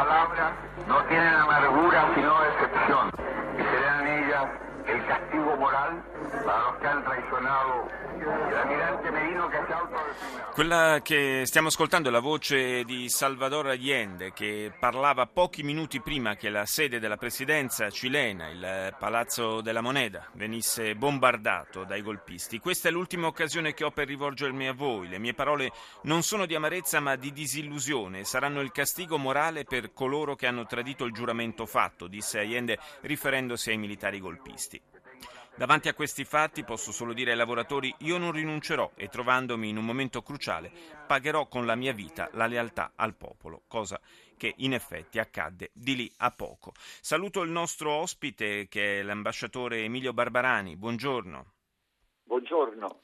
Palabras no tienen amargura sino decepción. Y serán ellas el castigo moral Quella che stiamo ascoltando è la voce di Salvador Allende che parlava pochi minuti prima che la sede della presidenza cilena, il Palazzo della Moneda, venisse bombardato dai golpisti. Questa è l'ultima occasione che ho per rivolgermi a voi. Le mie parole non sono di amarezza ma di disillusione. Saranno il castigo morale per coloro che hanno tradito il giuramento fatto, disse Allende riferendosi ai militari golpisti. Davanti a questi fatti posso solo dire ai lavoratori io non rinuncerò e trovandomi in un momento cruciale pagherò con la mia vita la lealtà al popolo, cosa che in effetti accadde di lì a poco. Saluto il nostro ospite che è l'ambasciatore Emilio Barbarani. Buongiorno. Buongiorno.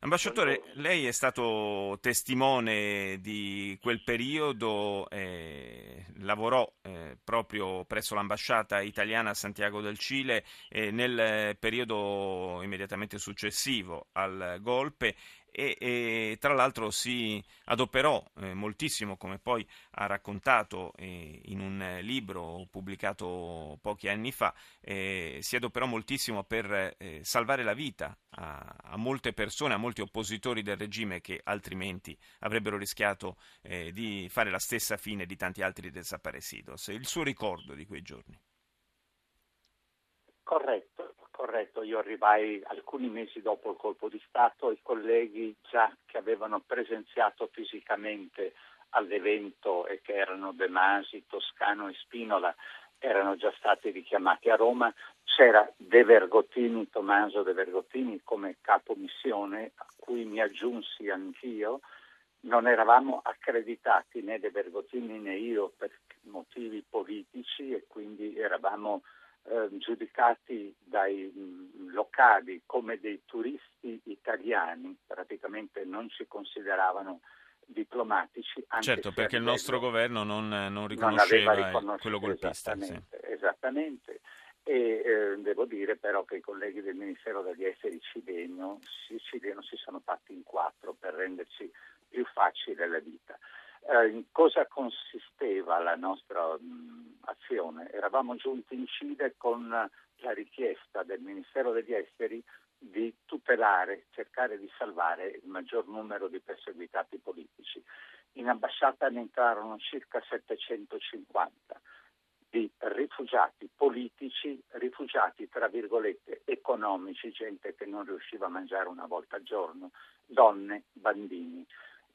Ambasciatore, lei è stato testimone di quel periodo, eh, lavorò eh, proprio presso l'ambasciata italiana a Santiago del Cile eh, nel periodo immediatamente successivo al golpe e, e, tra l'altro si adoperò eh, moltissimo, come poi ha raccontato eh, in un libro pubblicato pochi anni fa, eh, si adoperò moltissimo per eh, salvare la vita a, a, molte persone, a molti oppositori del regime che altrimenti avrebbero rischiato eh, di fare la stessa fine di tanti altri desaparecidos. Il suo ricordo di quei giorni? Corretto, corretto. Io arrivai alcuni mesi dopo il colpo di Stato, i colleghi già che avevano presenziato fisicamente all'evento e che erano De Masi, Toscano e Spinola erano già stati richiamati a Roma. C'era De Vergottini, Tommaso De Vergottini come capo missione a cui mi aggiunsi anch'io. Non eravamo accreditati né De Vergottini né io per motivi politici e quindi eravamo eh, giudicati dai mh, locali come dei turisti italiani, praticamente non ci consideravano diplomatici. certo, perché il nostro governo non, non riconosceva non quello golpista. Esattamente, sì. esattamente. E eh, devo dire però che i colleghi del Ministero degli Esteri cileno, cileno si sono fatti in quattro per renderci più facile la vita. Eh, in cosa consisteva la nostra mh, azione? Eravamo giunti in Cile con la richiesta del Ministero degli Esteri di tutelare, cercare di salvare il maggior numero di perseguitati politici. In ambasciata ne entrarono circa 750 di rifugiati politici, rifugiati tra virgolette economici, gente che non riusciva a mangiare una volta al giorno, donne, bambini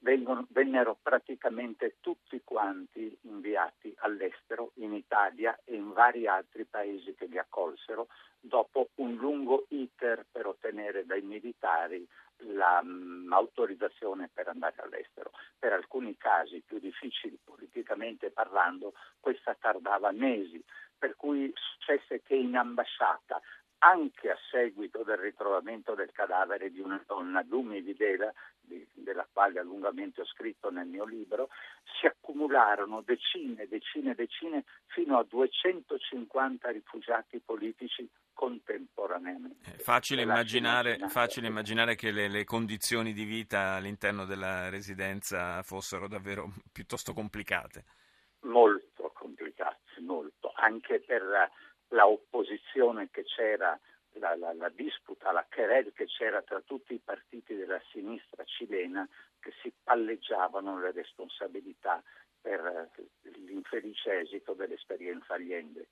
vengono, vennero praticamente tutti quanti inviati all'estero, in Italia e in vari altri paesi che li accolsero, dopo un lungo iter per ottenere dai militari l'autorizzazione per andare all'estero. Per alcuni casi più difficili politicamente parlando, questa tardava mesi, per cui successe che in ambasciata anche a seguito del ritrovamento del cadavere di una donna, Dumi Videla, di, della quale allungamente ho scritto nel mio libro, si accumularono decine, decine, decine, fino a 250 rifugiati politici contemporaneamente. È facile immaginare, facile immaginare, che le, le, condizioni di vita all'interno della residenza fossero davvero piuttosto complicate. Molto complicate, molto, anche per la opposizione che c'era, la, la, la, disputa, la querel che c'era tra tutti i partiti della sinistra cilena che si palleggiavano le responsabilità per l'infelice esito dell'esperienza Allende.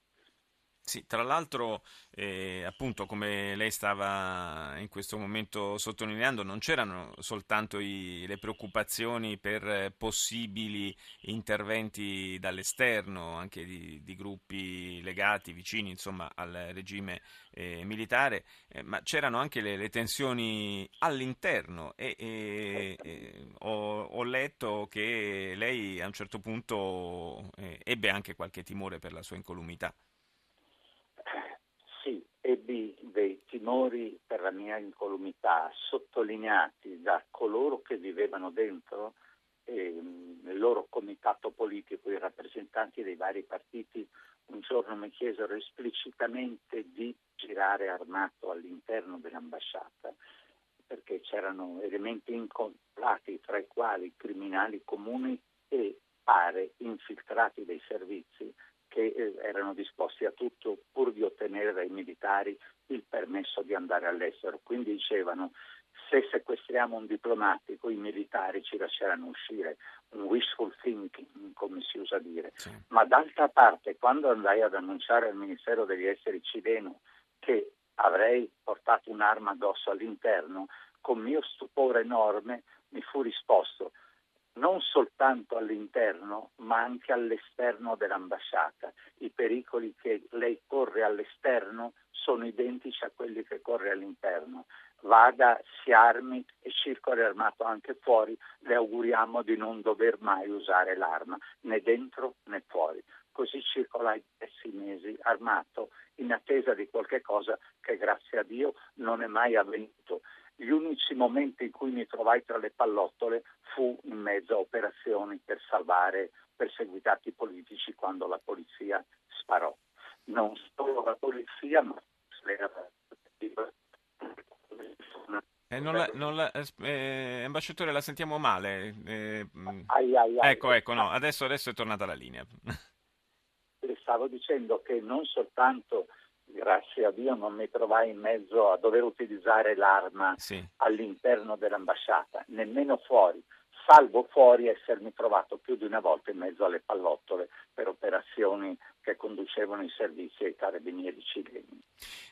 Sì, tra l'altro, eh, appunto, come lei stava in questo momento sottolineando, non c'erano soltanto i, le preoccupazioni per possibili interventi dall'esterno, anche di, di gruppi legati, vicini, insomma, al regime eh, militare, eh, ma c'erano anche le, le tensioni all'interno. E, e, e ho, ho, letto che lei a un certo punto eh, ebbe anche qualche timore per la sua incolumità ebbi dei timori per la mia incolumità sottolineati da coloro che vivevano dentro, ehm, il loro comitato politico, i rappresentanti dei vari partiti, un giorno mi chiesero esplicitamente di girare armato all'interno dell'ambasciata perché c'erano elementi incontrati tra i quali criminali comuni e pare infiltrati dei servizi che eh, erano disposti a tutto pur di ottenere dai militari il permesso di andare all'estero. Quindi dicevano se sequestriamo un diplomatico i militari ci lasceranno uscire, un wishful thinking come si usa dire. Sì. Ma d'altra parte quando andai ad annunciare al Ministero degli Esteri cileno che avrei portato un'arma addosso all'interno, con mio stupore enorme mi fu risposto non soltanto all'interno ma anche all'esterno dell'ambasciata. I pericoli che lei corre all'esterno sono identici a quelli che corre all'interno. Vada, si armi e circoli armato anche fuori, le auguriamo di non dover mai usare l'arma, né dentro né fuori. Così circolai diversi mesi armato in attesa di qualche cosa che grazie a Dio non è mai avvenuto gli unici momenti in cui mi trovai tra le pallottole fu in mezzo a operazioni per salvare perseguitati politici quando la polizia sparò. Non solo la polizia, ma eh, non la, non la, eh, ambasciatore, la sentiamo male. Eh, ai, ai, ai. Ecco, ecco, no, adesso, adesso è tornata la linea. Le stavo dicendo che non soltanto grazie a Dio non mi trovai in mezzo a dover utilizzare l'arma sì. all'interno dell'ambasciata, nemmeno fuori, salvo fuori essermi trovato più di una volta in mezzo alle pallottole per operazioni che conducevano i servizi ai carabinieri cileni.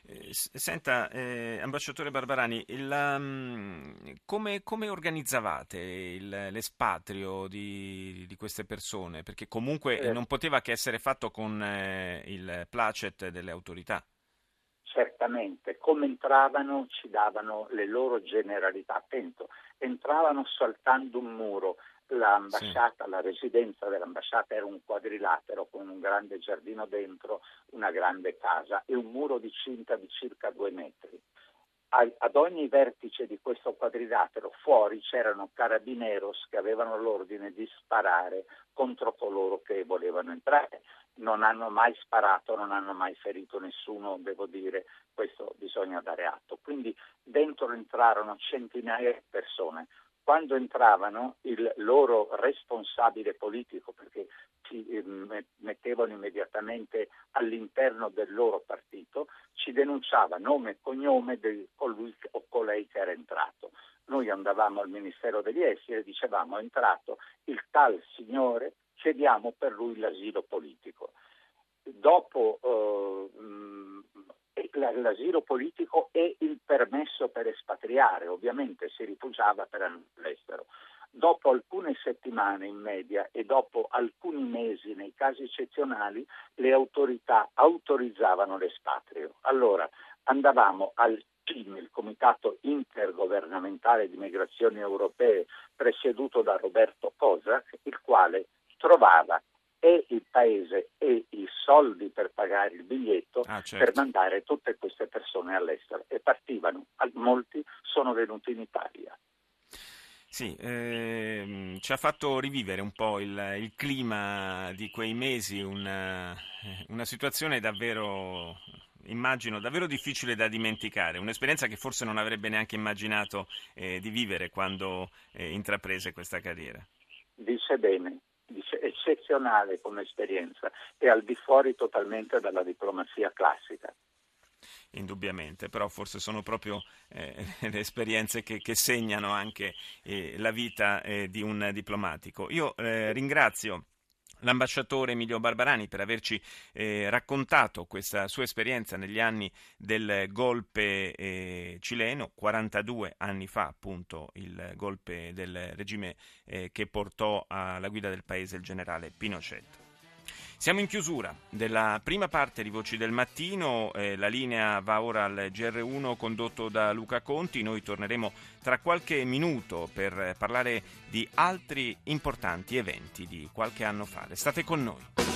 Eh, senta, eh, ambasciatore Barbarani, il, um, come, come, organizzavate il, l'espatrio di, di, queste persone? Perché comunque eh. non poteva che essere fatto con eh, il placet delle autorità certamente come entravano ci davano le loro generalità. Attento, entravano saltando un muro, l'ambasciata, sì. la residenza dell'ambasciata era un quadrilatero con un grande giardino dentro, una grande casa e un muro di cinta di circa due metri ad ogni vertice di questo quadrilatero fuori c'erano carabineros che avevano l'ordine di sparare contro coloro che volevano entrare. Non hanno mai sparato, non hanno mai ferito nessuno, devo dire, questo bisogna dare atto. Quindi dentro entrarono centinaia di persone, quando entravano il loro responsabile politico, perché si eh, mettevano immediatamente all'interno del loro partito, ci denunciava nome e cognome di colui o colei che era entrato. Noi andavamo al Ministero degli Esteri e dicevamo è entrato il tal signore, chiediamo per lui l'asilo politico. Dopo eh, l'asilo politico e il permesso per espatriare, ovviamente si rifugiava per andare all'estero. Dopo alcune settimane in media e dopo alcuni mesi nei casi eccezionali le autorità autorizzavano l'espatrio. Allora andavamo al CIM, il Comitato Intergovernamentale di Migrazioni Europee, presieduto da Roberto Cosa, il quale trovava e il paese e i soldi per pagare il biglietto ah, certo. per mandare tutte queste persone all'estero e partivano, molti sono venuti in Italia. Sì, ehm, ci ha fatto rivivere un po' il, il clima di quei mesi, una, una, situazione davvero, immagino, davvero difficile da dimenticare, un'esperienza che forse non avrebbe neanche immaginato eh, di vivere quando eh, intraprese questa carriera. Dice bene, eccezionale come esperienza e al di fuori totalmente dalla diplomazia classica indubbiamente, però forse sono proprio eh, le esperienze che, che segnano anche eh, la vita eh, di un diplomatico. Io eh, ringrazio l'ambasciatore Emilio Barbarani per averci eh, raccontato questa sua esperienza negli anni del golpe eh, cileno, 42 anni fa appunto il golpe del regime eh, che portò alla guida del paese il generale Pinochet. Siamo in chiusura della prima parte di Voci del Mattino, eh, la linea va ora al GR1 condotto da Luca Conti, noi torneremo tra qualche minuto per parlare di altri importanti eventi di qualche anno fa. Restate con noi.